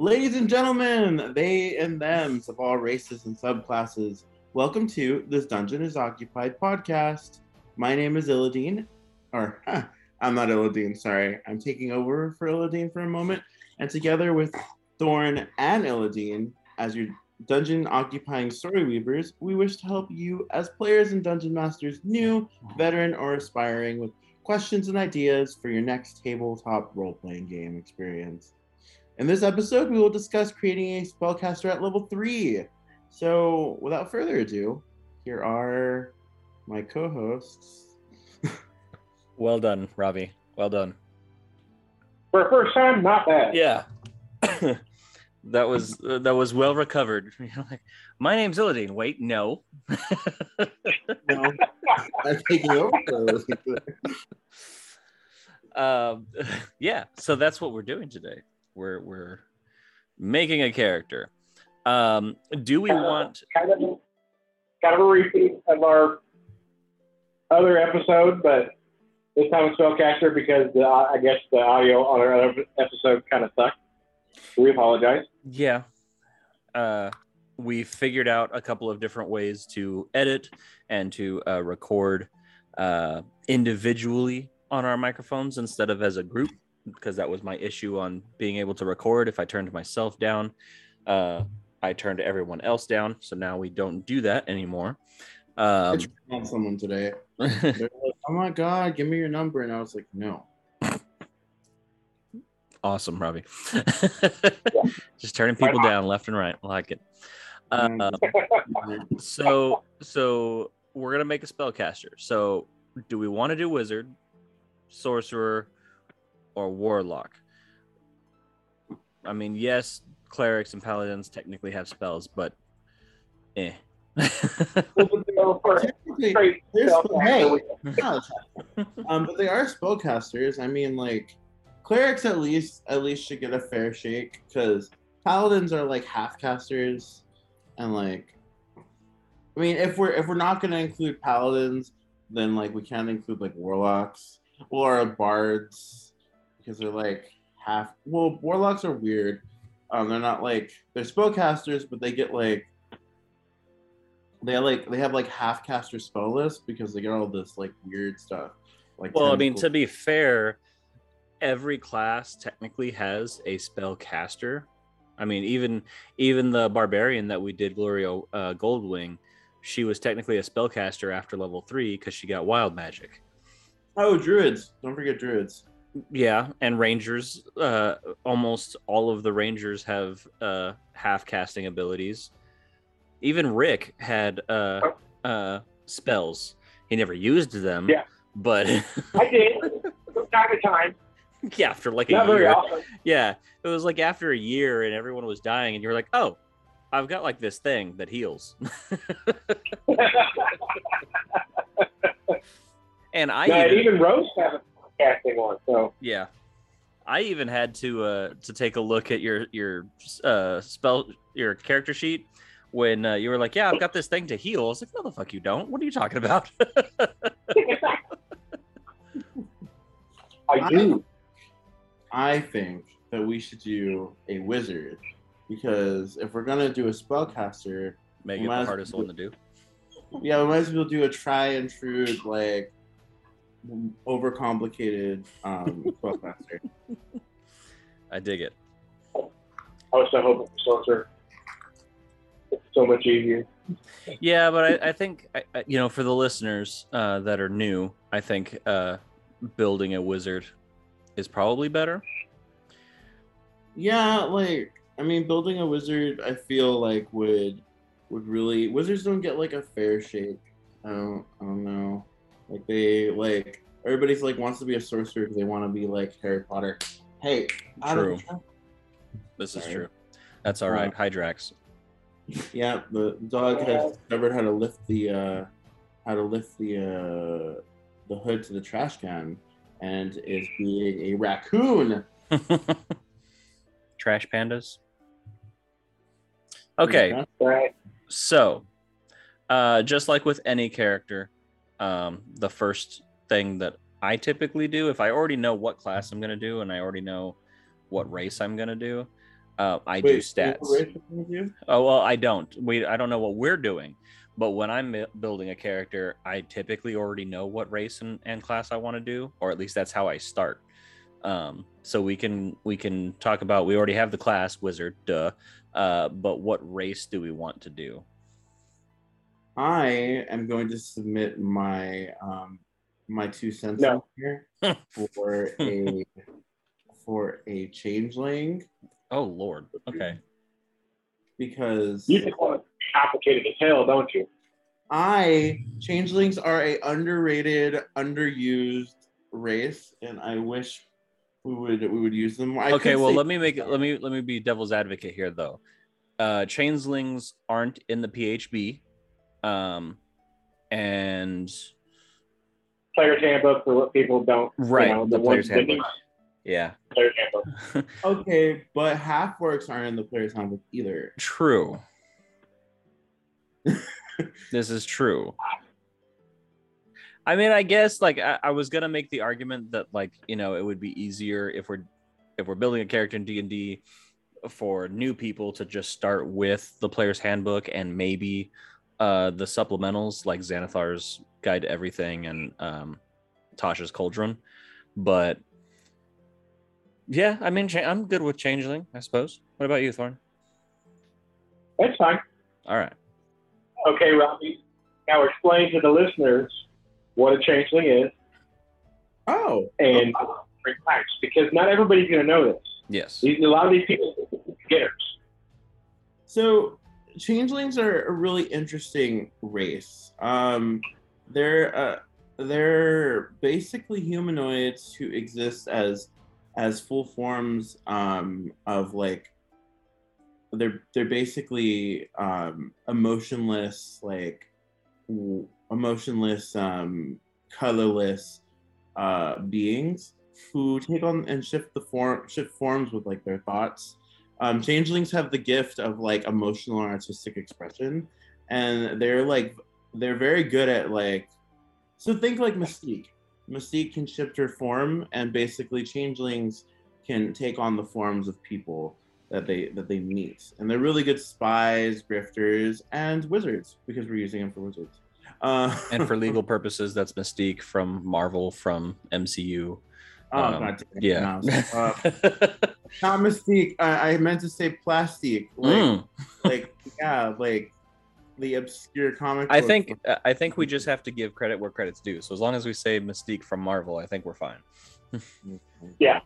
Ladies and gentlemen, they and thems of all races and subclasses, welcome to this Dungeon is Occupied podcast. My name is Illideen, or huh, I'm not Illideen, sorry. I'm taking over for Illideen for a moment. And together with Thorn and Illideen, as your dungeon occupying story weavers, we wish to help you as players and dungeon masters, new, veteran, or aspiring, with questions and ideas for your next tabletop role playing game experience. In this episode, we will discuss creating a spellcaster at level three. So, without further ado, here are my co hosts. Well done, Robbie. Well done. For a first time, not bad. Yeah. that was uh, that was well recovered. Like, my name's Illideen. Wait, no. No, I'm taking over. um, yeah. So that's what we're doing today. We're we're making a character. Um, do we want? Kind of, kind of a repeat of our other episode, but this time it's spellcaster because the, I guess the audio on our other episode kind of sucked. We apologize. Yeah. Uh, we figured out a couple of different ways to edit and to uh, record uh, individually on our microphones instead of as a group, because that was my issue on being able to record. If I turned myself down, uh, I turned everyone else down. So now we don't do that anymore. I Um, tried on someone today. Like, "Oh my god, give me your number," and I was like, "No." awesome, Robbie. Just turning people down left and right. I like it. Um, Uh, so so we're gonna make a spellcaster. So do we want to do wizard, sorcerer, or warlock? I mean, yes, clerics and paladins technically have spells, but eh. So for Technically, straight they're spellcaster, sp- hey, we- um, but they are spellcasters. I mean, like clerics at least at least should get a fair shake because paladins are like half casters, and like, I mean, if we're if we're not gonna include paladins, then like we can't include like warlocks or bards because they're like half. Well, warlocks are weird. Um, they're not like they're spellcasters, but they get like they like they have like half caster spell list because they get all this like weird stuff. Like well, I mean, to be fair, every class technically has a spellcaster. I mean, even even the barbarian that we did, Gloria uh, Goldwing, she was technically a spellcaster after level three because she got wild magic. oh druids, don't forget druids. Yeah, and rangers, uh, almost all of the rangers have uh, half casting abilities. Even Rick had uh, uh, spells. He never used them. Yeah. But I did from time to time. yeah, after like a Not very year. often. Yeah, it was like after a year and everyone was dying, and you're like, oh, I've got like this thing that heals. and I No, even, even Rose has a casting one. So yeah, I even had to uh to take a look at your your uh spell your character sheet when uh, you were like, yeah, I've got this thing to heal. I was like, no, the fuck you don't. What are you talking about? I do. I think that we should do a wizard because if we're gonna do a spellcaster, Make it Might the as- hardest one to do. yeah, we might as well do a try and true like overcomplicated um spellcaster. I dig it. I was so hoping for sorcerer. It's so much easier. Yeah, but I, I think I, I- you know for the listeners uh, that are new, I think uh, building a wizard is probably better. Yeah, like I mean, building a wizard, I feel like would would really wizards don't get like a fair shake. I don't, I don't know. Like they like everybody's like wants to be a sorcerer because they want to be like Harry Potter. Hey, out of the True. This is Sorry. true. That's all right. Hydrax. Yeah, the dog has discovered how to lift the uh how to lift the uh the hood to the trash can and is being a raccoon. Trash pandas. Okay, Right. so uh, just like with any character, um, the first thing that I typically do, if I already know what class I'm going to do and I already know what race I'm going to do, Uh, I do Wait, what stats. race are you gonna do? Oh well, I don't. We I don't know what we're doing, but when I'm building a character, I typically already know what race and, and class I want to do, or at least that's how I start. Um, so we can we can talk about. We already have the class wizard, duh. Uh, but what race do we want to do? I am going to submit my um my two cents No. here for a for a changeling Oh Lord. Okay. because You just want it complicated as hell, don't you? I changelings are a underrated, underused race, and I wish we would we would use them. more. I okay well say- let me make it let me let me be devil's advocate here though uh changelings aren't in the phb um and Player's handbook for what people don't. right You know, the the player's ones that handbook yeah Player's handbook. Okay, but half orcs aren't in the player's handbook either. true this is true i mean i guess like I, I was gonna make the argument that like you know it would be easier if we're if we're building a character in d&d for new people to just start with the player's handbook and maybe uh the supplementals like xanathar's guide to everything and um tasha's cauldron but yeah i mean i'm good with changeling i suppose what about you thorn That's fine. all right Okay, Robbie. Now explain to the listeners what a changeling is Oh, and relax, because not everybody's going to know this. yes These, a lot of these people are beginners. So changelings are a really interesting race. Um, they're uh, they're basically humanoids who exist as as full forms um, of like they're they're basically um, emotionless like w- emotionless um, colorless uh, beings who take on and shift the form shift forms with like their thoughts um, changelings have the gift of like emotional and artistic expression and they're like they're very good at like so think like mystique. Mystique can shift her form and basically changelings can take on the forms of people that they that they meet. And they're really good spies grifters and wizards because we're using them for wizards. Uh, and for legal purposes that's mystique from marvel from mcu oh um, god damn it, yeah now. Uh, not mystique I, I meant to say plastic. like Mm. like yeah, like the obscure comic. i think uh, i think we just have to give credit where credit's due so as long as we say mystique from marvel i think we're fine Yeah.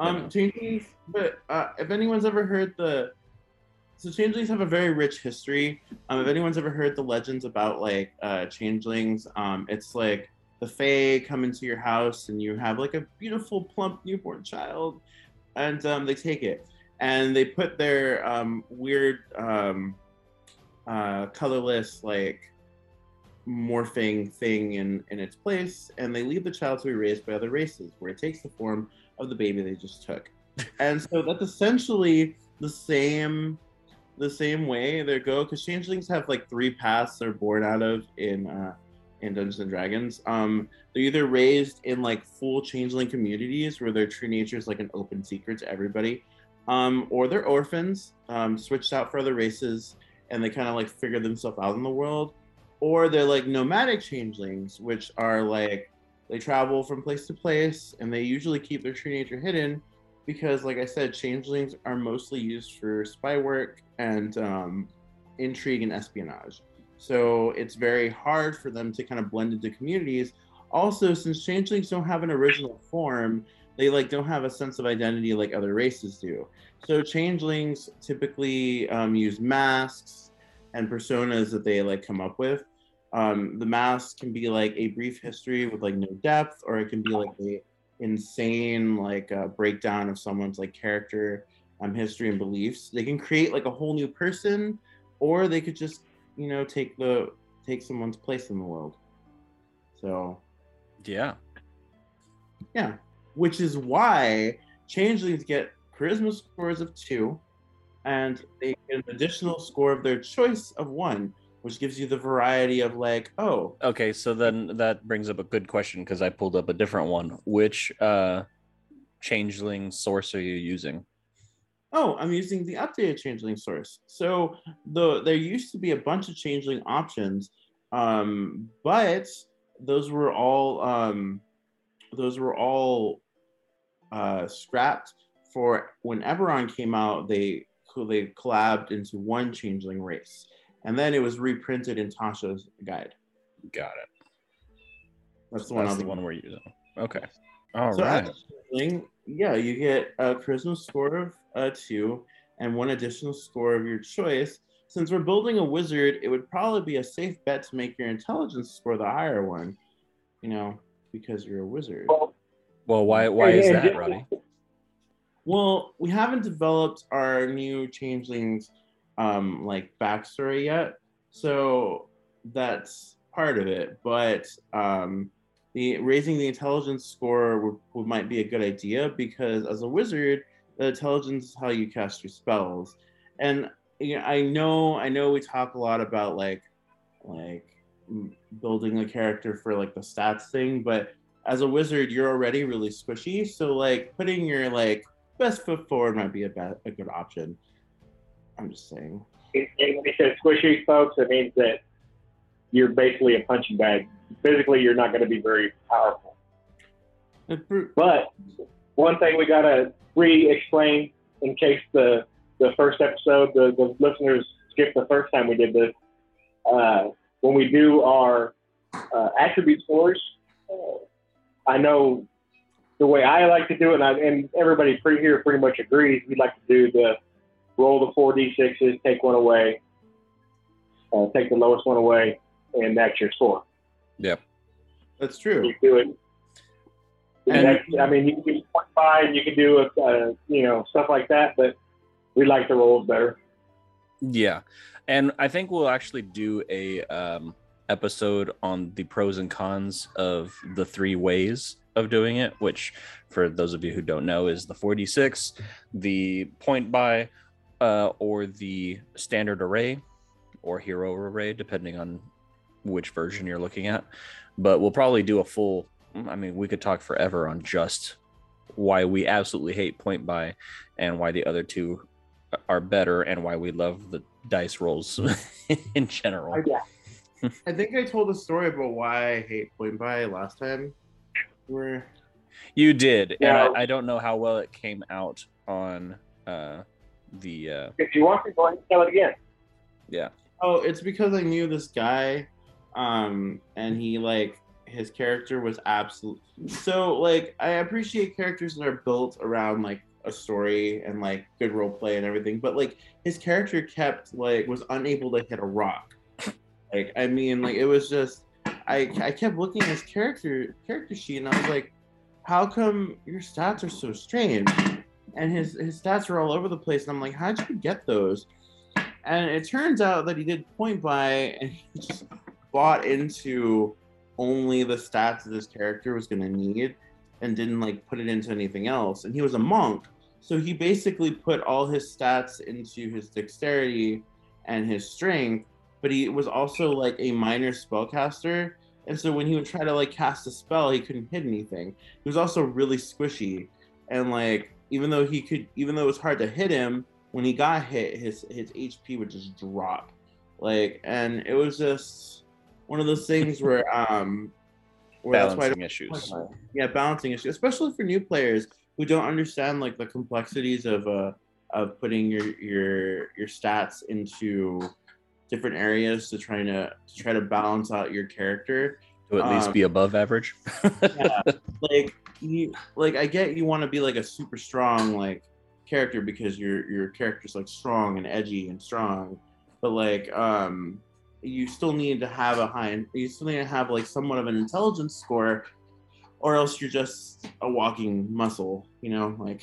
Um, changelings, but uh, if anyone's ever heard the, so changelings have a very rich history. Um, if anyone's ever heard the legends about like uh, changelings, um, it's like the Fae come into your house and you have like a beautiful plump newborn child, and um, they take it. And they put their um, weird um, uh, colorless like morphing thing in in its place and they leave the child to be raised by other races where it takes the form of the baby they just took. And so that's essentially the same the same way they go because changelings have like three paths they're born out of in uh in dungeons and dragons um they're either raised in like full changeling communities where their true nature is like an open secret to everybody um or they're orphans um switched out for other races and they kind of like figure themselves out in the world or they're like nomadic changelings, which are like they travel from place to place and they usually keep their true nature hidden because, like I said, changelings are mostly used for spy work and um, intrigue and espionage. So it's very hard for them to kind of blend into communities. Also, since changelings don't have an original form, they like don't have a sense of identity like other races do. So changelings typically um, use masks and personas that they like come up with. Um, the mask can be like a brief history with like no depth, or it can be like a insane like uh, breakdown of someone's like character, um, history and beliefs. They can create like a whole new person, or they could just you know take the take someone's place in the world. So yeah. yeah, which is why changelings get charisma scores of two, and they get an additional score of their choice of one, which gives you the variety of like, oh, okay so then that brings up a good question because i pulled up a different one. Which uh changeling source are you using oh, I'm using the updated changeling source. So the there used to be a bunch of changeling options, um, but those were all um, those were all uh, scrapped for when Eberron came out. They they collabed into one changeling race, and then it was reprinted in Tasha's guide. Got it. That's the one. That's I'll the one we're using. Okay. All so right. as a changeling, yeah, you get a charisma score of uh, two and one additional score of your choice. Since we're building a wizard, it would probably be a safe bet to make your intelligence score the higher one. You know, because you're a wizard. Well, why why is that, Robbie? Well, we haven't developed our new changelings um like backstory yet. So that's part of it. But um the raising the intelligence score would, would might be a good idea because as a wizard, the intelligence is how you cast your spells. And you know, I know I know we talk a lot about like like building a character for like the stats thing, but as a wizard, you're already really squishy. So like putting your like best foot forward might be a a good option. I'm just saying. When he says squishy, folks, it means that you're basically a punching bag. Physically, you're not going to be very powerful. But one thing we got to re-explain in case the the first episode, the, the listeners skipped the first time we did this. Uh, when we do our uh, attribute scores, uh, I know the way I like to do it, and, I, and everybody pre- here pretty much agrees. We like to do the roll the four d6s, take one away, uh, take the lowest one away, and that's your score. Yeah, that's true. You do it. And- that's, I mean, you can do point five, you can do a, uh, you know stuff like that, but we like the rolls better. Yeah, and I think we'll actually do a um, episode on the pros and cons of the three ways of doing it. Which, for those of you who don't know, is the 4d6, the point buy, uh, or the standard array, or hero array, depending on which version you're looking at. But we'll probably do a full. I mean, we could talk forever on just why we absolutely hate point buy and why the other two are better and why we love the dice rolls in general. Yeah. I think I told a story about why I hate point buy last time. Where You did, and Yeah. I, I don't know how well it came out on uh, the. Uh, If you want to, go ahead and tell it again. yeah, oh, it's because I knew this guy, um, and he like his character was absolute. So like I appreciate characters that are built around like a story and like good role play and everything, but like his character kept like was unable to hit a rock. Like I mean, like it was just I I kept looking at his character character sheet and I was like, how come your stats are so strange? And his his stats are all over the place, and I'm like, how'd you get those? And it turns out that he did point buy and he just bought into only the stats that this character was gonna need and didn't like put it into anything else. And he was a monk. So he basically put all his stats into his dexterity and his strength, but he was also like a minor spellcaster. And so when he would try to like cast a spell, he couldn't hit anything. He was also really squishy. And like even though he could even though it was hard to hit him, when he got hit, his his HP would just drop. Like and it was just one of those things where um where that's why I balancing issues. yeah balancing issues, especially for new players who don't understand like the complexities of uh of putting your your your stats into different areas to try to to try to balance out your character To at least Um, be above average. yeah like you like i get you want to be like a super strong like character because your your character's like strong and edgy and strong but like um you still need to have a high you still need to have like somewhat of an intelligence score or else you're just a walking muscle you know like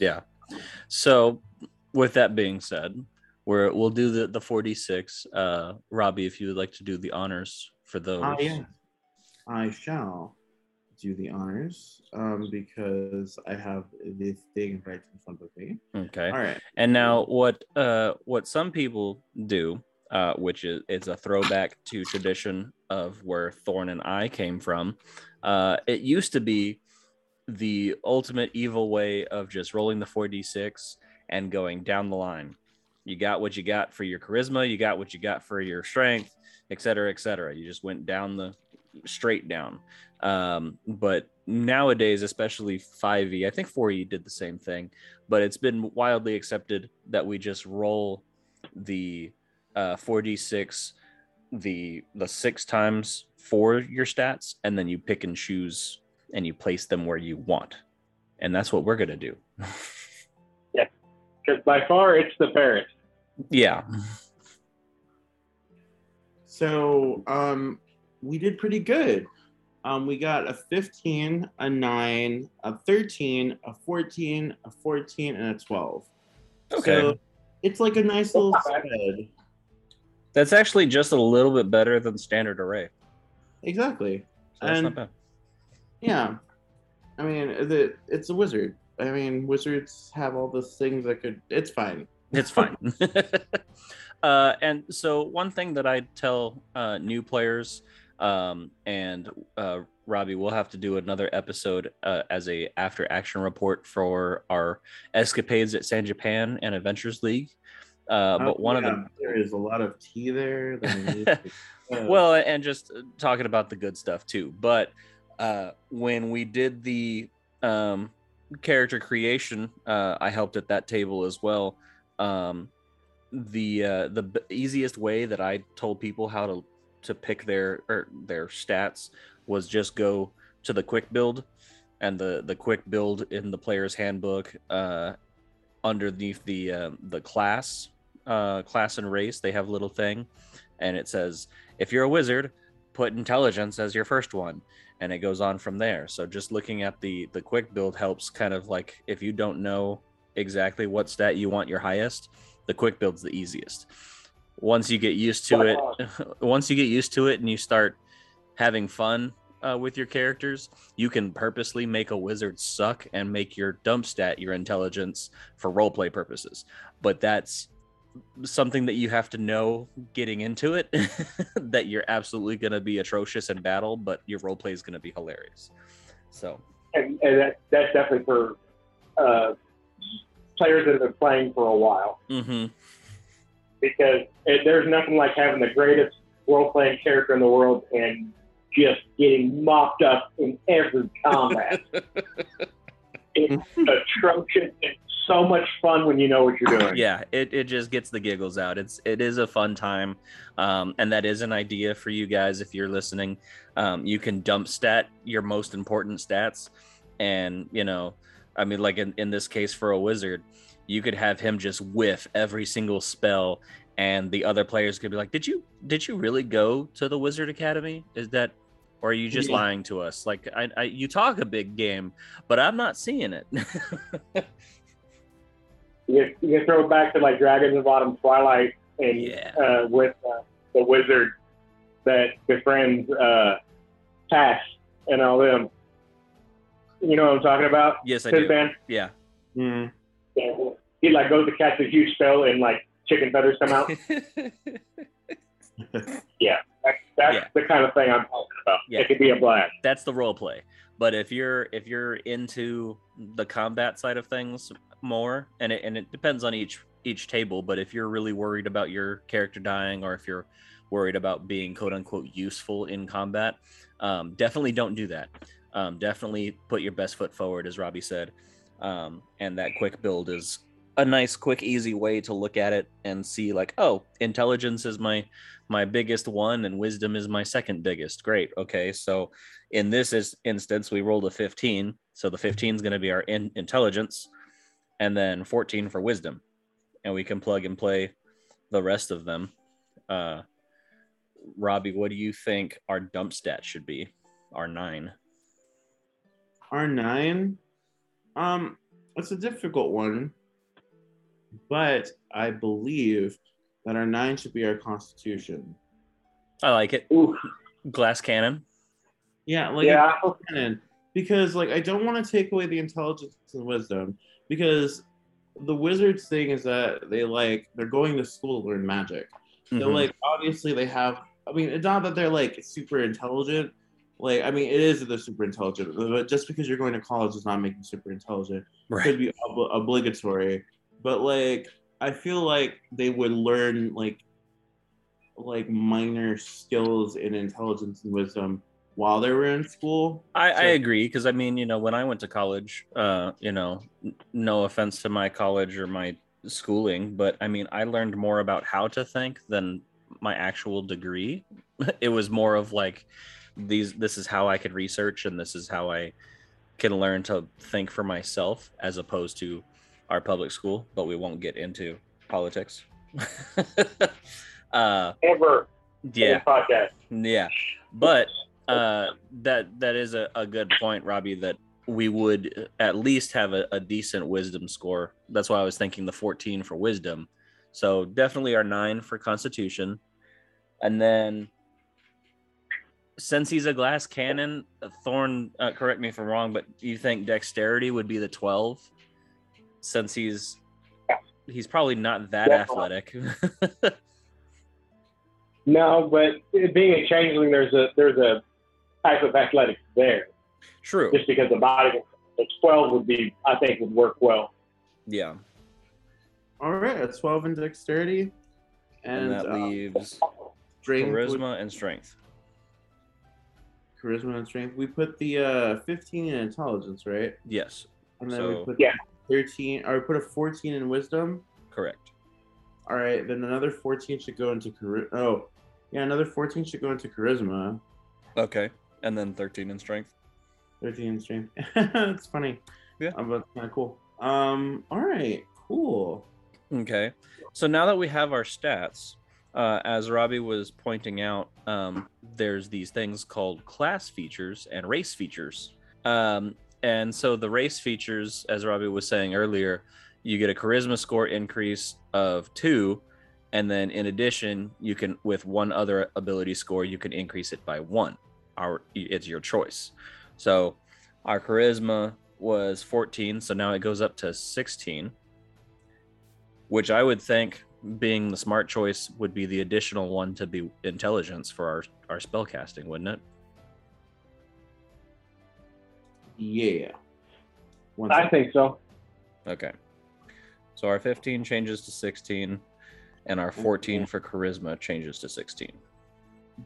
yeah. So, with that being said, we're we'll do the the 4d6. Uh, Robbie, if you would like to do the honors for those. ah yeah i shall do the honors um because i have this thing right in front of me Okay. all right And now what uh what some people do, uh, which is it's a throwback to tradition of where Thorn and I came from. Uh, it used to be the ultimate evil way of just rolling the 4d6 and going down the line. You got what you got for your charisma, you got what you got for your strength, et cetera, et cetera. You just went down the straight down. Um, but nowadays, especially 5e, I think 4e did the same thing, but it's been wildly accepted that we just roll the uh, 4d6 the the six times for your stats and then you pick and choose and you place them where you want and that's what we're going to do Yeah Because by far it's the parrot. yeah So um, we did pretty good. Um, we got a 15, a 9, a 13, a 14, a 14, and a 12. okay So it's like a nice little spread. That's actually just a little bit better than standard array Exactly. so that's And- not bad Yeah. I mean, the, it's a wizard. I mean, wizards have all those things that could. It's fine. it's fine uh, and so one thing that i tell uh, new players um, and uh, robbie we'll have to do another episode uh, as a after action report for our escapades at san japan and adventures league uh, but Oh, one yeah, of them there is a lot of tea there. well and just uh, talking about the good stuff too but uh when we did the um character creation uh i helped at that table as well um the uh the b- easiest way that i told people how to to pick their or their stats was just go to the quick build and the the quick build in the player's handbook uh underneath the uh, the class uh class and race they have a little thing and it says if you're a wizard put intelligence as your first one and it goes on from there. So just looking at the the quick build helps kind of like if you don't know exactly what stat you want your highest the quick build's the easiest. Once you get used to it once you get used to it and you start having fun uh, with your characters you can purposely make a wizard suck and make your dump stat your intelligence for roleplay purposes. But that's something that you have to know getting into it that you're absolutely going to be atrocious in battle but your role play is going to be hilarious so And, and that, that's definitely for uh, players that have been playing for a while. hmm because it, there's nothing like having the greatest role playing character in the world and just getting mopped up in every combat. it's atrocious. It's so much fun when you know what you're doing. yeah it, it just gets the giggles out. It's it is a fun time um, and that is an idea for you guys if you're listening. Um, you can dump stat your most important stats and you know i mean like in, in this case for a wizard you could have him just whiff every single spell and the other players could be like did you did you really go to the wizard academy? Is that or are you just Yeah. lying to us? Like I, I you talk a big game but i'm not seeing it You, can- you throw it back to like Dragons of Autumn Twilight and Yeah. uh, with uh, the wizard that befriends uh, Tas and all them. You know what I'm talking about? yes i Tin do Man? yeah mm. He like goes to catch a huge spell and like chicken feathers come out. That, that's Yeah. the kind of thing I'm talking about. Yeah. It could be a blast. that's the role play but if you're if you're into the combat side of things more and it, and it depends on each each table but if you're really worried about your character dying or if you're worried about being quote unquote useful in combat um, definitely don't do that. Um, definitely put your best foot forward as robbie said. Um, and that quick build is a nice quick easy way to look at it and see like oh intelligence is my my biggest one and wisdom is my second biggest. Great okay so in this is instance we rolled a 15 so the 15 is going to be our in- intelligence and then 14 for wisdom. And we can plug and play the rest of them. Uh robbie what do you think our dump stat should be? Our nine. Our nine? Um, it's a difficult one, but I believe that our nine should be our constitution. i like it. Ooh, glass cannon. Yeah, like yeah. cannon because like I don't want to take away the intelligence and wisdom because the wizards thing is that they like they're going to school to learn magic. So Mhm. like obviously they have I mean it's not that they're like super intelligent. Like I mean it is that they're super intelligent, but just because you're going to college does not make you super intelligent. It could be ob- obligatory. but like I feel like they would learn like like minor skills in intelligence and wisdom while they were in school. I, I agree because I mean, you know, when I went to college, uh, you know, n- no offense to my college or my schooling, but I mean, I learned more about how to think than my actual degree. it was more of like these this is how I could research and this is how I can learn to think for myself as opposed to our public school, but we won't get into politics. uh Ever yeah. podcast. Yeah, but uh, that that is a, a good point, Robbie. That we would at least have a, a decent wisdom score. That's why I was thinking the 14 for wisdom. So definitely our nine for Constitution, and then since he's a glass cannon, Thorn. Uh, correct me if I'm wrong, but do you think Dexterity would be the 12? Since he's he's probably not that Definitely. athletic. No, but being a changeling, there's a there's a type of athletics there. True. Just because the body, the 12 would be, I think, would work well. Yeah. All right, a 12 in dexterity. And, And, that uh, leaves strength would- charisma and strength. charisma and strength. We put the uh 15 in intelligence, right? Yes, And then So- we put Yeah. 13 or we put a 14 in wisdom. correct. All right, then another 14 should go into chari- oh, yeah, another 14 should go into charisma. Okay. And then 13 in strength. 13 in strength. it's funny. Yeah. Uh, but kind of cool. Um, all right, cool. Okay. So now that we have our stats, uh, as Robbie was pointing out, um, there's these things called class features and race features. Um, and so the race features, as Robbie was saying earlier, you get a charisma score increase of two. And then in addition, you can, with one other ability score, you can increase it by one. Our, it's your choice. So our charisma was 14. So now it goes up to 16 which I would think, being the smart choice, would be the additional one to be intelligence for our our spell casting, wouldn't it? Yeah. One I sec. think so. Okay. So our 15 changes to 16, and our 14 for charisma changes to 16.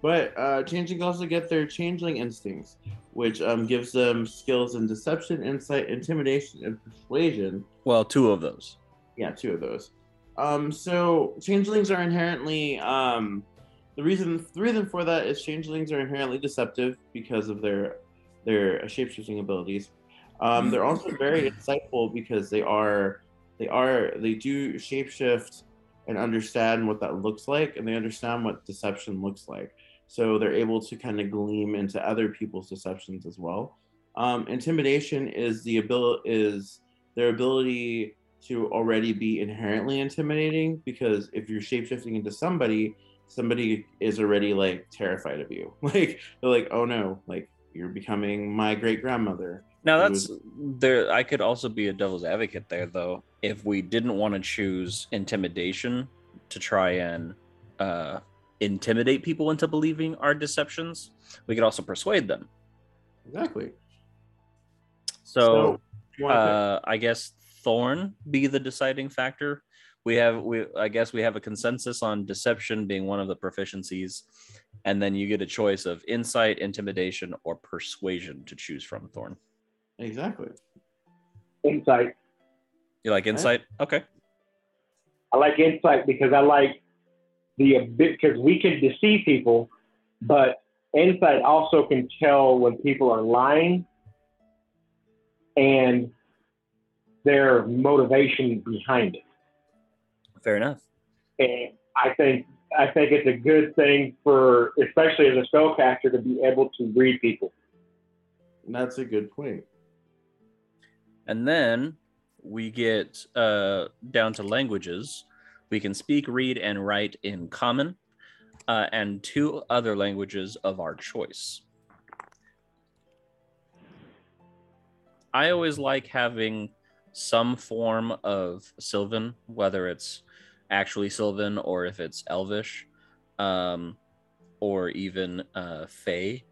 But uh, changeling also get their changeling instincts, which um, gives them skills in deception, insight, intimidation, and persuasion. Well, two of those. Yeah, two of those. Um, so changelings are inherently um, the reason the reason for that is changelings are inherently deceptive because of their their shapeshifting abilities. Um, they're also very insightful because they are they are they do shapeshift and understand what that looks like, and they understand what deception looks like. So they're able to kind of gleam into other people's deceptions as well. Um, intimidation is the ability is their ability to already be inherently intimidating because if you're shapeshifting into somebody, somebody is already like terrified of you. Like they're like, oh no, like you're becoming my great grandmother. Now that's there. I could also be a devil's advocate there, though. If we didn't want to choose intimidation to try and uh, intimidate people into believing our deceptions, we could also persuade them. Exactly. So, you uh, I guess Thorn be the deciding factor. We have we I guess we have a consensus on deception being one of the proficiencies, and then you get a choice of insight, intimidation, or persuasion to choose from. Thorn, exactly. Insight. you like insight? Okay. I like insight because I like the because we can deceive people, but insight also can tell when people are lying and their motivation behind it. Fair enough. And I think I think it's a good thing for especially as a spellcaster to be able to read people. That's a good point. And then we get uh, down to languages. We can speak, read, and write in common, uh, and two other languages of our choice. I always like having some form of Sylvan, whether it's actually Sylvan or if it's Elvish, um, or even uh, Fey,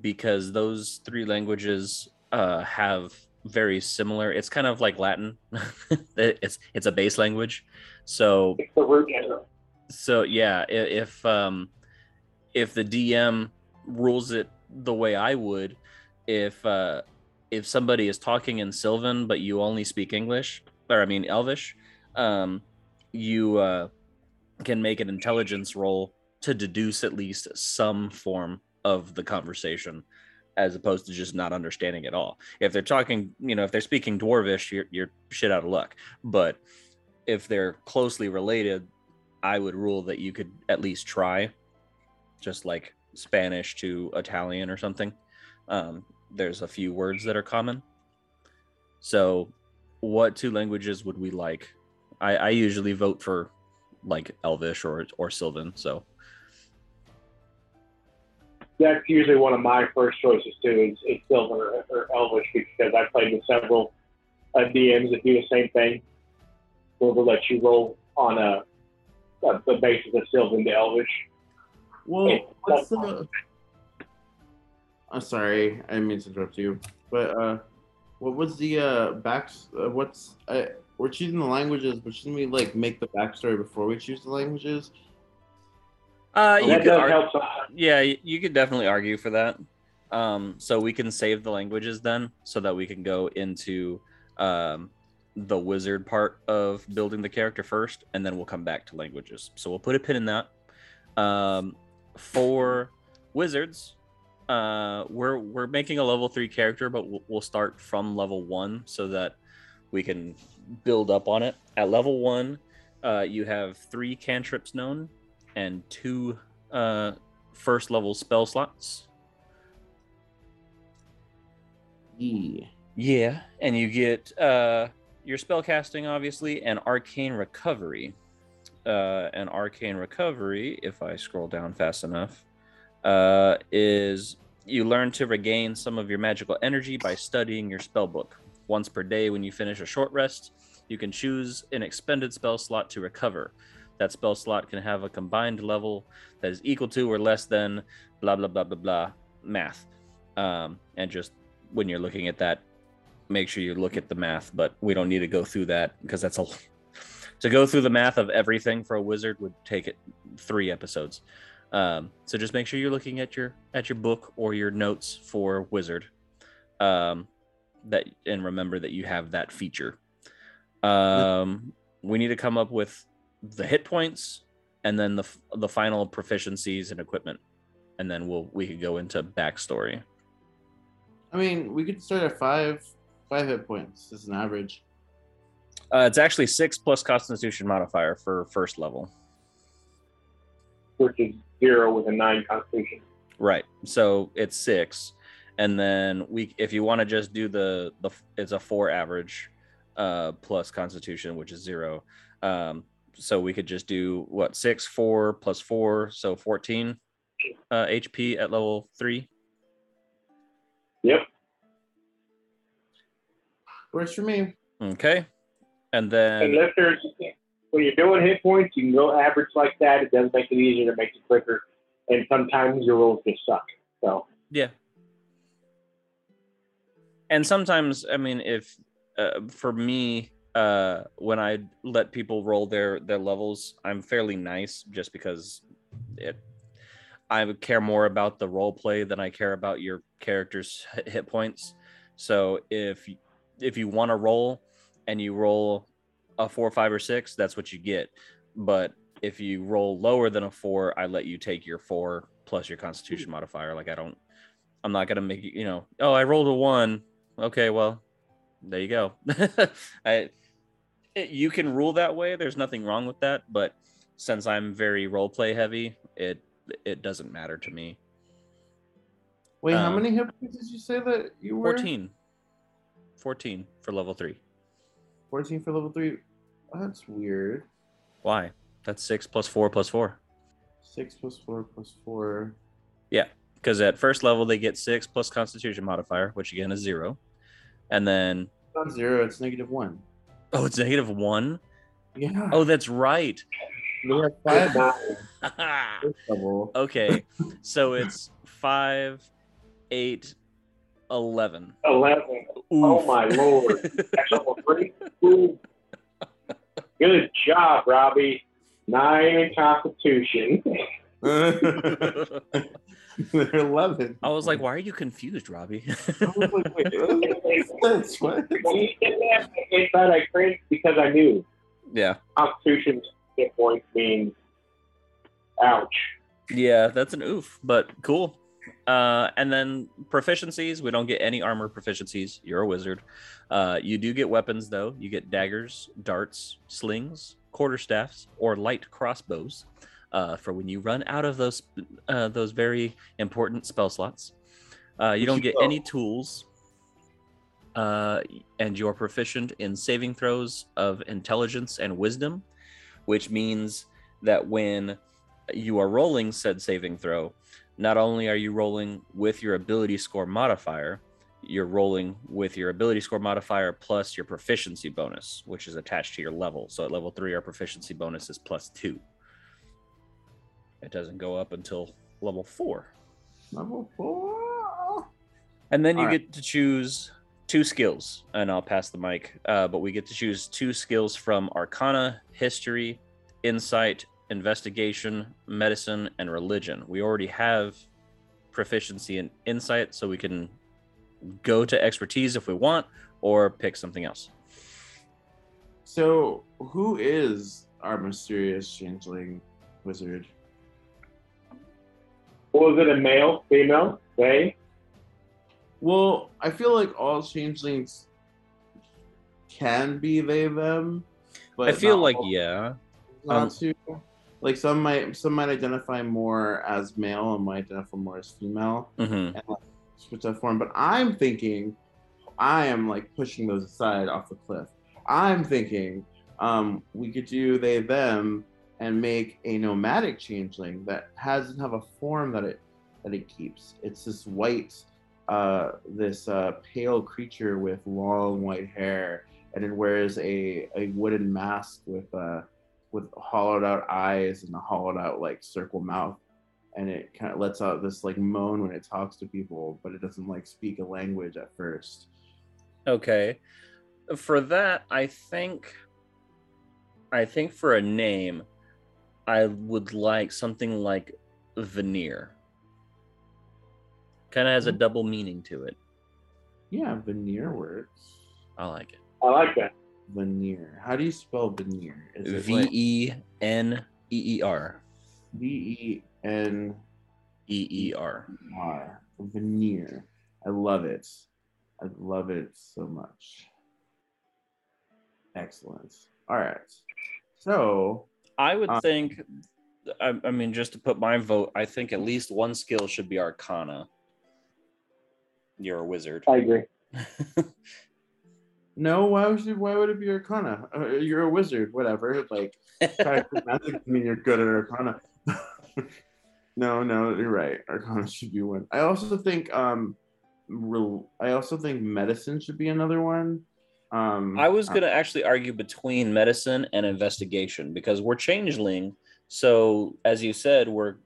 because those three languages uh, have very similar. It's kind of like Latin. it's it's a base language. So It's the root so yeah, if um if the DM rules it the way I would, if uh if somebody is talking in Sylvan but you only speak English, or I mean Elvish, um you uh can make an intelligence roll to deduce at least some form of the conversation as opposed to just not understanding at all. If they're talking, you know, if they're speaking dwarvish, you're you're shit out of luck. But if they're closely related, I would rule that you could at least try, just like Spanish to Italian or something. Um, there's a few words that are common. So, what two languages would we like? I, I usually vote for like Elvish or or Sylvan. So, That's usually one of my first choices too. Is, is Sylvan or, Elvish because I played with several uh, DMs that do the same thing. Where they'll let you roll on a, a the basis of Sylvan to Elvish. Well, what's the? I'm sorry, I didn't mean to interrupt you, but uh, what was the uh back? Uh, what's uh, we're choosing the languages, but shouldn't we like make the backstory before we choose the languages? Uh, you that could does ar- help. yeah, you could definitely argue for that. Um, so we can save the languages then, so that we can go into um, the wizard part of building the character first, and then we'll come back to languages. So we'll put a pin in that. Um, for wizards, uh, we're we're making a level three character, but we'll, we'll start from level one so that we can build up on it. At level one, uh, you have three cantrips known and two uh, first level spell slots. Yeah. Yeah, and you get uh, your spell casting, obviously, and arcane recovery. Uh, and arcane recovery, if I scroll down fast enough, uh, is you learn to regain some of your magical energy by studying your spell book. Once per day, when you finish a short rest, you can choose an expended spell slot to recover. That spell slot can have a combined level that is equal to or less than blah blah blah blah blah math. Um, and just when you're looking at that, make sure you look at the math. But we don't need to go through that because that's a to go through the math of everything for a wizard would take it three episodes. Um, so just make sure you're looking at your at your book or your notes for wizard. Um, that and remember that you have that feature. Um, we need to come up with the hit points and then the the final proficiencies and equipment, and then we'll we could go into backstory. I mean, we could start at five, five hit points as an average. Uh, it's actually six plus Constitution modifier for first level. which is zero with a nine constitution. Right. So it's six, and then we, if you want to just do the the, it's a four average, uh, plus Constitution, which is zero. Um, so we could just do what six, four plus four, so fourteen, uh, HP at level three. Yep. Works for me. Okay, and then Unless there's when you're doing hit points, you can go average like that. It does make it easier to make it quicker. And sometimes your rolls just suck. So Yeah. And sometimes, I mean, if uh, for me, uh, when I let people roll their their levels, I'm fairly nice just because it. I would care more about the role play than I care about your character's hit- points. So if if you want to roll and you roll a four, five, or six, that's what you get. But if you roll lower than a four, I let you take your four plus your Constitution modifier. Like I don't, I'm not gonna make you, you know. Oh, I rolled a one. Okay, well, there you go. I, you can rule that way. There's nothing wrong with that. But since I'm very role play heavy, it it doesn't matter to me. Wait, how Um, many hit points did you say that you were? 14. 14 for level three. 14 for level three. That's weird. Why? That's six plus four plus four. Six plus four plus four. Yeah, Because at first level they get six plus Constitution modifier, which again is zero, and then It's not zero. It's negative one. Oh, it's negative one. Yeah. Oh, that's right. we have five not, first level. okay, so it's five, eight, 11. 11. Oh my lord. That's almost three. Ooh. Good job, Robbie. Nine in Constitution. They're 11. I was like, why are you confused, Robbie? I was like, wait, that's what? when you said that, inside I cringed because I knew yeah. Constitution's hit points means ouch. Yeah, that's an oof, but cool. Uh, and then proficiencies, we don't get any armor proficiencies. You're a wizard. Uh, you do get weapons though. You get daggers, darts, slings, quarterstaffs, or light crossbows. Uh, for when you run out of those uh, those very important spell slots. Uh, you don't get any tools. Uh, and you're proficient in saving throws of intelligence and wisdom, which means that when you are rolling said saving throw, not only are you rolling with your ability score modifier, you're rolling with your ability score modifier plus your proficiency bonus, which is attached to your level. So at level three, our proficiency bonus is plus two. It doesn't go up until level four. Level four. And then you All right. get to choose two skills, and I'll pass the mic. Uh, but we get to choose two skills from Arcana, History, Insight, Investigation, Medicine, and Religion. We already have proficiency in Insight, so we can go to Expertise if we want, or pick something else. So, who is our mysterious changeling wizard? Was it a male, female, they? Well, I feel like all changelings can be they them, but I feel like all- yeah, not Um, to. Like some might some might identify more as male and might identify more as female hmm and like switch that form. But I'm thinking, I am like pushing those aside off the cliff. I'm thinking, um, we could do they them and make a nomadic changeling that doesn't have a form that it that it keeps. It's this white, uh, this uh, pale creature with long white hair, and it wears a a wooden mask with uh with hollowed out eyes and a hollowed out like circle mouth and it kind of lets out this like moan when it talks to people, but it doesn't like speak a language at first. Okay. For that, I think I think for a name, I would like something like veneer. Kind of has a Mhm. double meaning to it. Yeah, veneer works. I like it. I like that. Veneer. How do you spell veneer? Is it V like E N E E R. V E N E E R. R? Veneer. I love it. I love it so much. Excellent. All right. So I would Uh, think, I, I mean, just to put my vote, I think at least one skill should be Arcana. You're a wizard. I agree. no, why would you, why would it be Arcana? Uh, you're a wizard, whatever. Like try to magic to mean you're good at Arcana. no, no, you're right. Arcana should be one. I also think um, rel- I also think medicine should be another one. Um, I was going to actually argue between medicine and investigation because we're changeling. So, as you said, we're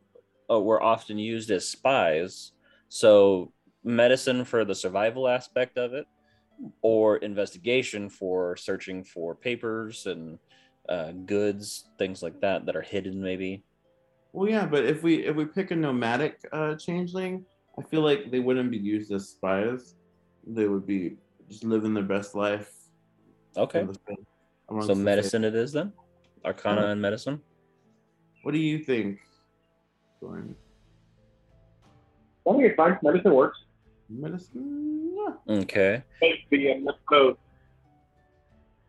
uh, we're often used as spies. So, medicine for the survival aspect of it, or investigation for searching for papers and uh, goods, things like that that are hidden, maybe. Well, yeah, but if we if we pick a nomadic uh, changeling, I feel like they wouldn't be used as spies. They would be just living their best life. Okay. in the field, amongst So, medicine it is then? Arcana Yeah. and medicine? What do you think, Gordon? I think it's fine. Medicine works. Medicine? Yeah. Okay. It's the uh, so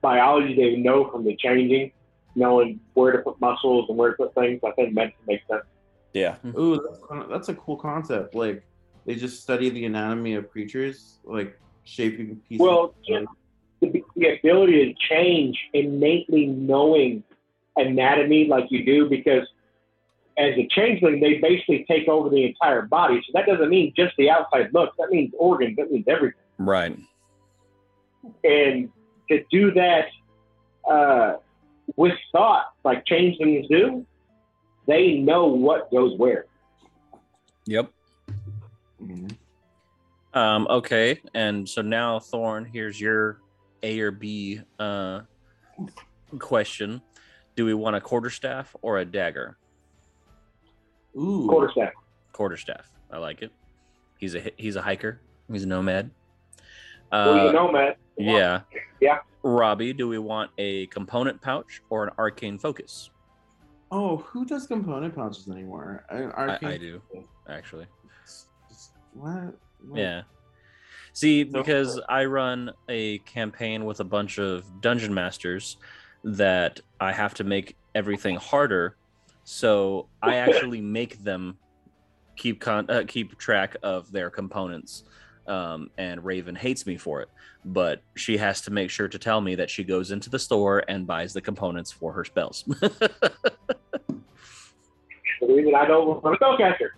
biology they know from the changing, knowing where to put muscles and where to put things. I think medicine makes sense. Yeah. Ooh, that's, that's a cool concept. Like they just study the anatomy of creatures, like shaping pieces. Well, just the, the ability to change innately knowing anatomy like you do, because as a changeling, they basically take over the entire body. So that doesn't mean just the outside looks. That means organs. That means everything. Right. And to do that uh, with thought, like changelings do, they know what goes where. Yep. Um, okay, and so now Thorn, here's your A or B uh, question: Do we want a quarterstaff or a dagger? Ooh. Quarterstaff. Quarterstaff. I like it. He's a he's a hiker. He's a nomad. well, Uh, you know, Matt. yeah. Yeah. Robbie, do we want a component pouch or an arcane focus? Oh, who does component pouches anymore? An I, I do actually. What? What? Yeah. See, because I run a campaign with a bunch of dungeon masters that I have to make everything harder. So I actually make them keep con- uh, keep track of their components. Um, and Raven hates me for it, but she has to make sure to tell me that she goes into the store and buys the components for her spells. The reason I don't want a spellcaster.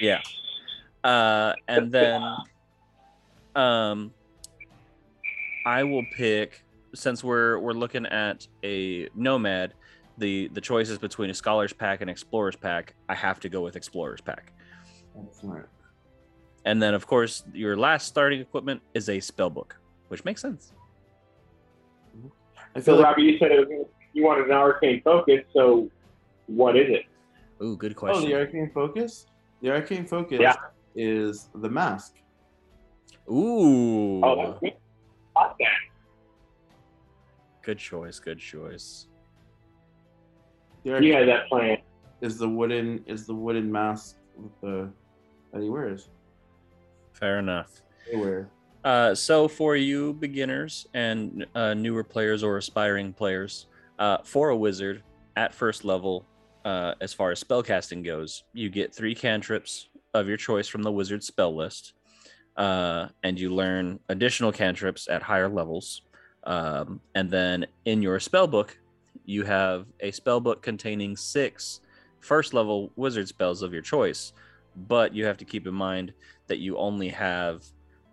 Yeah. Uh, and then um I will pick since we're we're looking at a nomad, the the choice is between a scholars pack and explorers pack. I have to go with explorers pack. That's smart. And then of course your last starting equipment is a spell book, which makes sense. I feel So, like Robbie, you said it was, you wanted an arcane focus. So, what is it? Ooh, good question. oh, question. the arcane focus. The arcane focus Yeah. Is the mask. Ooh. Oh, that's good. I good choice, good choice. The You had that plan. is the wooden is the wooden mask the that he wears. Fair enough. They wear. Uh, so for you beginners and uh, newer players or aspiring players, uh, for a wizard at first level, uh, as far as spellcasting goes, you get three cantrips of your choice from the wizard spell list, uh, and you learn additional cantrips at higher levels. Um, and then in your spell book, you have a spell book containing six first level wizard spells of your choice, but you have to keep in mind that you only have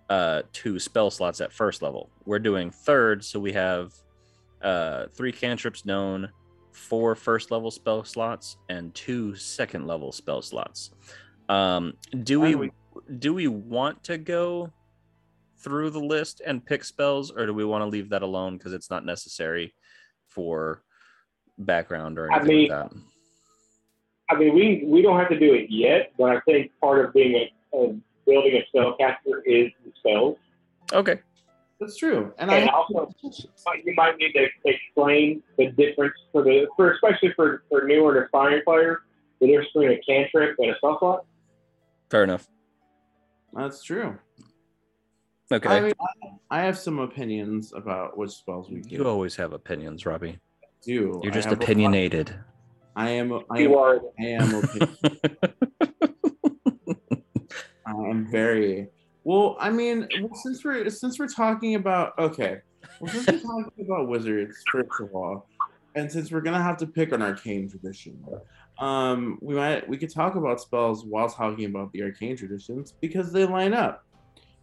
uh, two spell slots at first level. We're doing third, so we have uh, three cantrips known, four first level spell slots, and two second level spell slots. Um, do Why we do we want to go through the list and pick spells, or do we want to leave that alone because it's not necessary for background or I anything mean- like that? I mean, we we don't have to do it yet, but I think part of being a, a building a spellcaster is the spells. Okay. That's true. And And I also, you might need to explain the difference for the for especially for for newer and aspiring players, the difference between a cantrip and a spell slot. Fair enough. that's true. Okay. I mean, I, I have some opinions about which spells we you can always have opinions, Robbie. do. You're I just have a lot- opinionated. I am. I You are I am opinion. I am very well. I mean, well, since we're since we're talking about okay, well, since we're talking about wizards first of all, and since we're gonna have to pick an arcane tradition, um, we might we could talk about spells while talking about the arcane traditions because they line up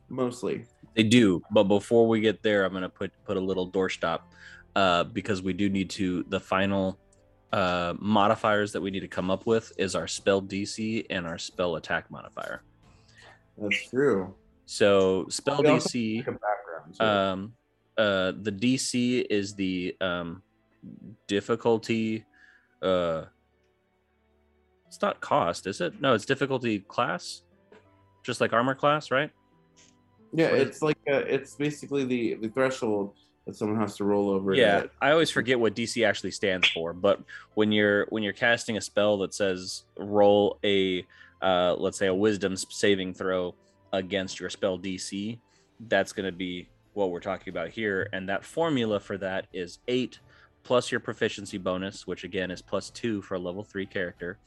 mostly. They do, but before we get there, I'm gonna put put a little doorstop, uh, because we do need to. The final uh, modifiers that we need to come up with is our spell DC and our spell attack modifier. That's true. So spell We DC, Like background. too. um, uh, the DC is the um, difficulty. Uh, it's not cost, is it? No, it's difficulty class, just like armor class, right? yeah, it's like a, it's basically the the threshold that someone has to roll over. yeah i always forget what dc actually stands for but when you're when you're casting a spell that says roll a uh, let's say a wisdom saving throw against your spell dc that's going to be what we're talking about here and that formula for that is 8 plus your proficiency bonus which again is plus 2 for a level 3 character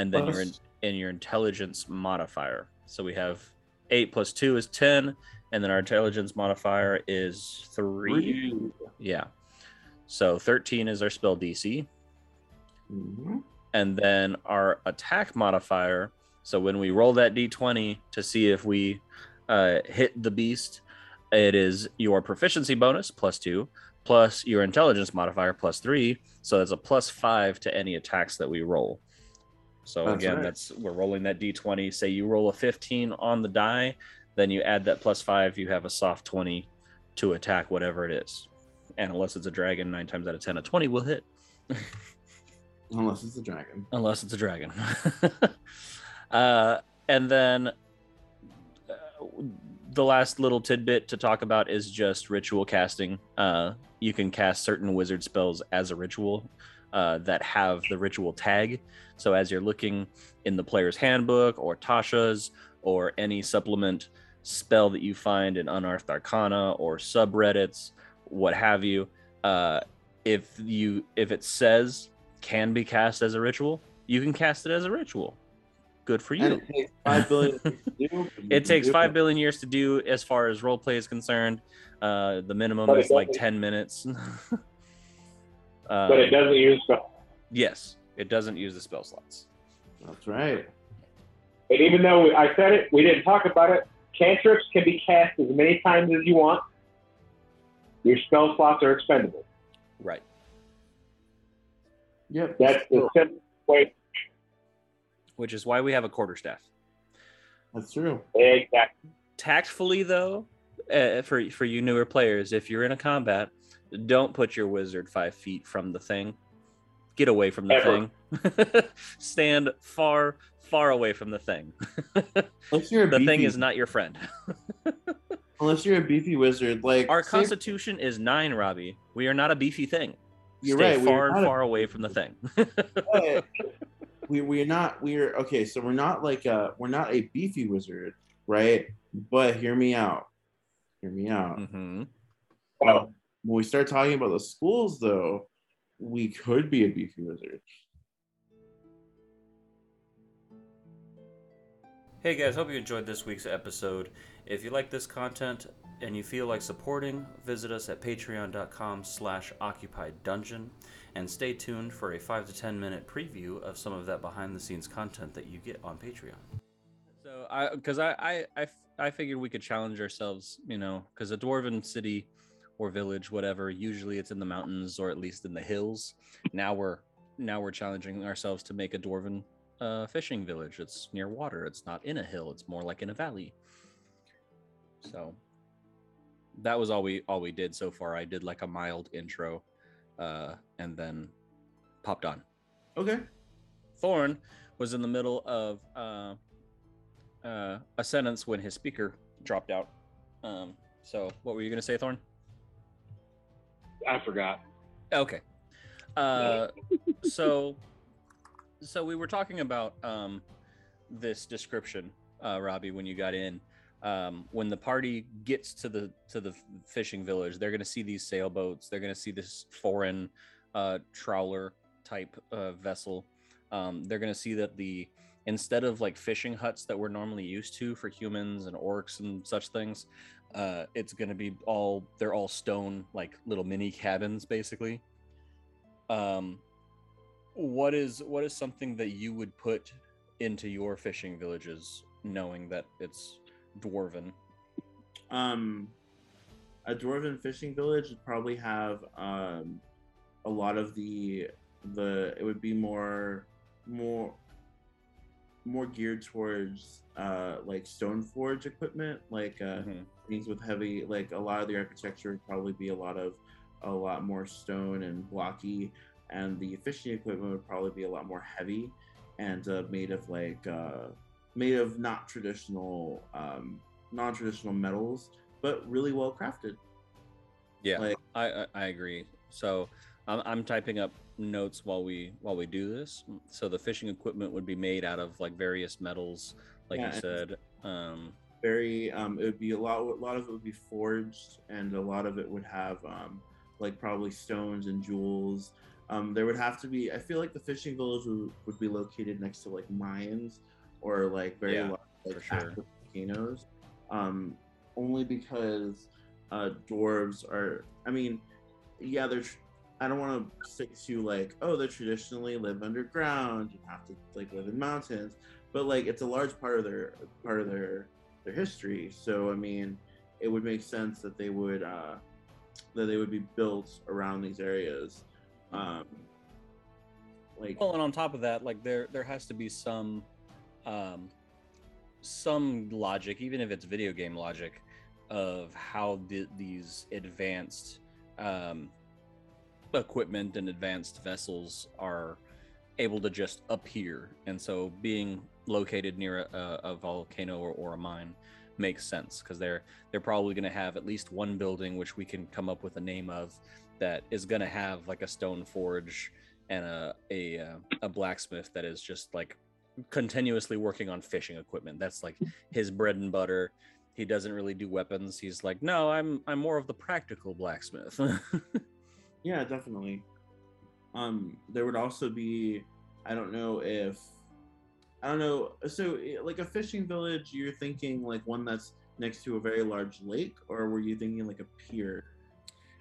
and then your in, Plus- your intelligence modifier so we have 8 plus 2 is 10 and then our intelligence modifier is 3 Three. yeah. So 13 is our spell DC. Mhm. And then our attack modifier. So when we roll that d20 to see if we uh, hit the beast, it is your proficiency bonus plus two, plus your intelligence modifier plus three. So that's a plus five to any attacks that we roll. So That's again, right. that's we're rolling that d20. Say you roll a 15 on the die, then you add that plus five, you have a soft 20 to attack whatever it is. And unless it's a dragon, nine times out of 10, a 20 will hit. Unless it's a dragon. Unless it's a dragon. uh, and then uh, the last little tidbit to talk about is just ritual casting. Uh, you can cast certain wizard spells as a ritual uh, that have the ritual tag. So as you're looking in the player's handbook or Tasha's or any supplement spell that you find in Unearthed Arcana or subreddits, what have you, uh, if you if it says can be cast as a ritual, you can cast it as a ritual. Good for you. it takes five billion years to do, It takes five billion years to do as far as role play is concerned. Uh, the minimum is like doesn't- 10 minutes. but it Um, doesn't use spell. Yes, it doesn't use the spell slots. That's right. And even though I said it, we didn't talk about it. Cantrips can be cast as many times as you want. Your spell slots are expendable. Right. Yep. That's the simple way. Which is why we have a quarterstaff. That's true. Exactly. Tactfully, though, uh, for for you newer players, if you're in a combat, don't put your wizard five feet from the thing. Get away from the Ever. thing. Stand far, far away from the thing. Unless you're a the beefy, thing is not your friend. Unless you're a beefy wizard, like Our say- constitution is nine, Robbie. We are not a beefy thing. You're Stay right. far and not a- far away from the thing. we we're not we're okay. So we're not like a we're not a beefy wizard, right? But hear me out. Hear me out. hmm Oh, When we start talking about the schools, though, we could be a beefy wizard. Hey guys, hope you enjoyed this week's episode. If you like this content and you feel like supporting, visit us at patreon.com slash occupied dungeon and stay tuned for a 5 to 10 minute preview of some of that behind the scenes content that you get on Patreon. So I because I I I figured we could challenge ourselves, you know, because a dwarven city or village, whatever, usually it's in the mountains or at least in the hills. Now we're now we're challenging ourselves to make a dwarven uh, fishing village. It's near water. It's not in a hill. It's more like in a valley. So that was all we all we did so far. I did like a mild intro, uh, and then popped on. Okay. Thorn was in the middle of uh, uh, a sentence when his speaker dropped out. Um, so what were you gonna say, Thorn? I forgot. Okay. Uh, so, so we were talking about um, this description, uh, Robbie, when you got in. Um, when the party gets to the to the fishing village, they're gonna see these sailboats. They're gonna see this foreign uh, trawler type uh, vessel. Um, they're gonna see that the instead of like fishing huts that we're normally used to for humans and orcs and such things, uh, it's gonna be all they're all stone like little mini cabins basically. Um, what is what is something that you would put into your fishing villages, knowing that it's dwarven? Um, a dwarven fishing village would probably have um, a lot of the the. It would be more more more geared towards uh like stone forge equipment, like uh, Mhm. Things with heavy like a lot of the architecture would probably be a lot of a lot more stone and blocky and the fishing equipment would probably be a lot more heavy and uh, made of like uh, made of not traditional um, non-traditional metals but really well crafted Yeah, Like- I, I I agree. So I'm I'm typing up notes while we while we do this. So the fishing equipment would be made out of like various metals, like Yeah, you said. Um, very um it would be a lot a lot of it would be forged and a lot of it would have um like probably stones and jewels um there would have to be i feel like the fishing village would, would be located next to like mines or like very Yeah, large like sure. volcanoes um only because uh dwarves are i mean yeah they're i don't want to stick to like oh they traditionally live underground and have to like live in mountains but like it's a large part of their part of their their history. So I mean, it would make sense that they would uh, that they would be built around these areas. Um, like Well, and on top of that, like there there has to be some um some logic, even if it's video game logic, of how the, these advanced um, equipment and advanced vessels are able to just appear. And so being located near a, a volcano or, or, a mine makes sense because they're they're probably going to have at least one building which we can come up with a name of that is going to have like a stone forge and a a uh, a blacksmith that is just like continuously working on fishing equipment. That's like his bread and butter. He doesn't really do weapons. He's like, no, I'm I'm more of the practical blacksmith. yeah, definitely. Um, there would also be, I don't know if, I don't know. So like a fishing village, you're thinking like one that's next to a very large lake, or were you thinking like a pier?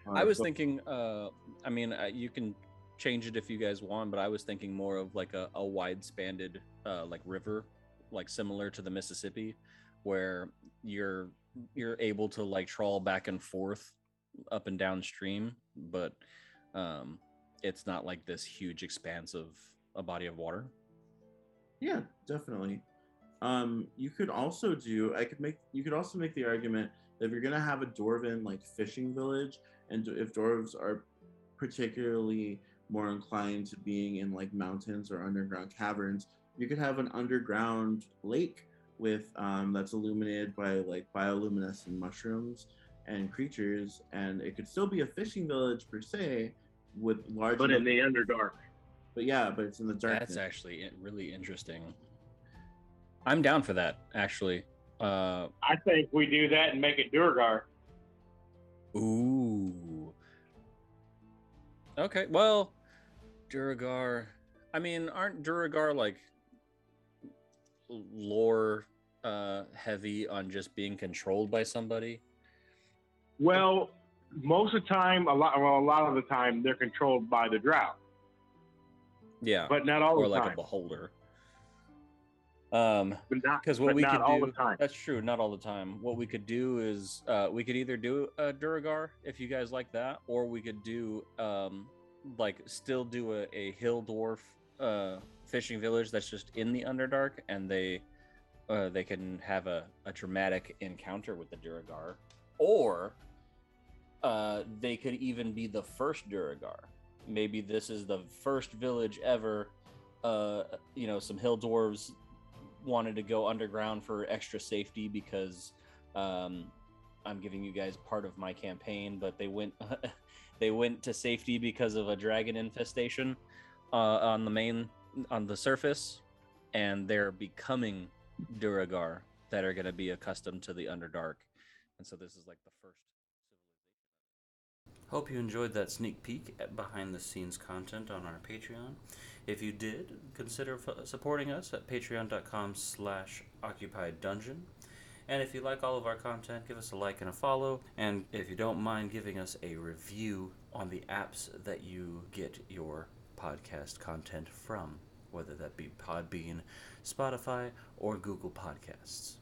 Uh, I was so- thinking. Uh, I mean, uh, you can change it if you guys want, but I was thinking more of like a, a wide spanned uh, like river, like similar to the Mississippi, where you're you're able to like trawl back and forth up and downstream, but um, it's not like this huge expanse of a body of water. Yeah, definitely. Um, you could also do. I could make. You could also make the argument that if you're gonna have a dwarven like fishing village, and if dwarves are particularly more inclined to being in like mountains or underground caverns, you could have an underground lake with um, that's illuminated by like bioluminescent mushrooms and creatures, and it could still be a fishing village per se with large. But in the underdark. But yeah, but it's in the dark. That's actually really interesting. I'm down for that. Actually, uh, I think we do that and make it Duergar. Ooh. Okay. Well, Duergar. I mean, aren't Duergar like lore uh, heavy on just being controlled by somebody? Well, most of the time, a lot, well, a lot of the time, they're controlled by the Drow. Yeah, but not all or the like time. a beholder. Um, because what we not could all do, the time. that's true, not all the time. What we could do is uh, we could either do a Duergar if you guys like that, or we could do um, like still do a, a hill dwarf uh, fishing village that's just in the Underdark, and they uh, they can have a, a dramatic encounter with the Duergar, or uh, they could even be the first Duergar. Maybe this is the first village ever. Uh, you know, some hill dwarves wanted to go underground for extra safety because um, I'm giving you guys part of my campaign, but they went they went to safety because of a dragon infestation uh, on the main on the surface, and they're becoming Duergar that are going to be accustomed to the Underdark, and so this is like the first. Hope you enjoyed that sneak peek at behind the scenes content on our Patreon. If you did, consider f- supporting us at patreon.com slash occupied dungeon. And if you like all of our content, give us a like and a follow. And if you don't mind giving us a review on the apps that you get your podcast content from, whether that be Podbean, Spotify, or Google Podcasts.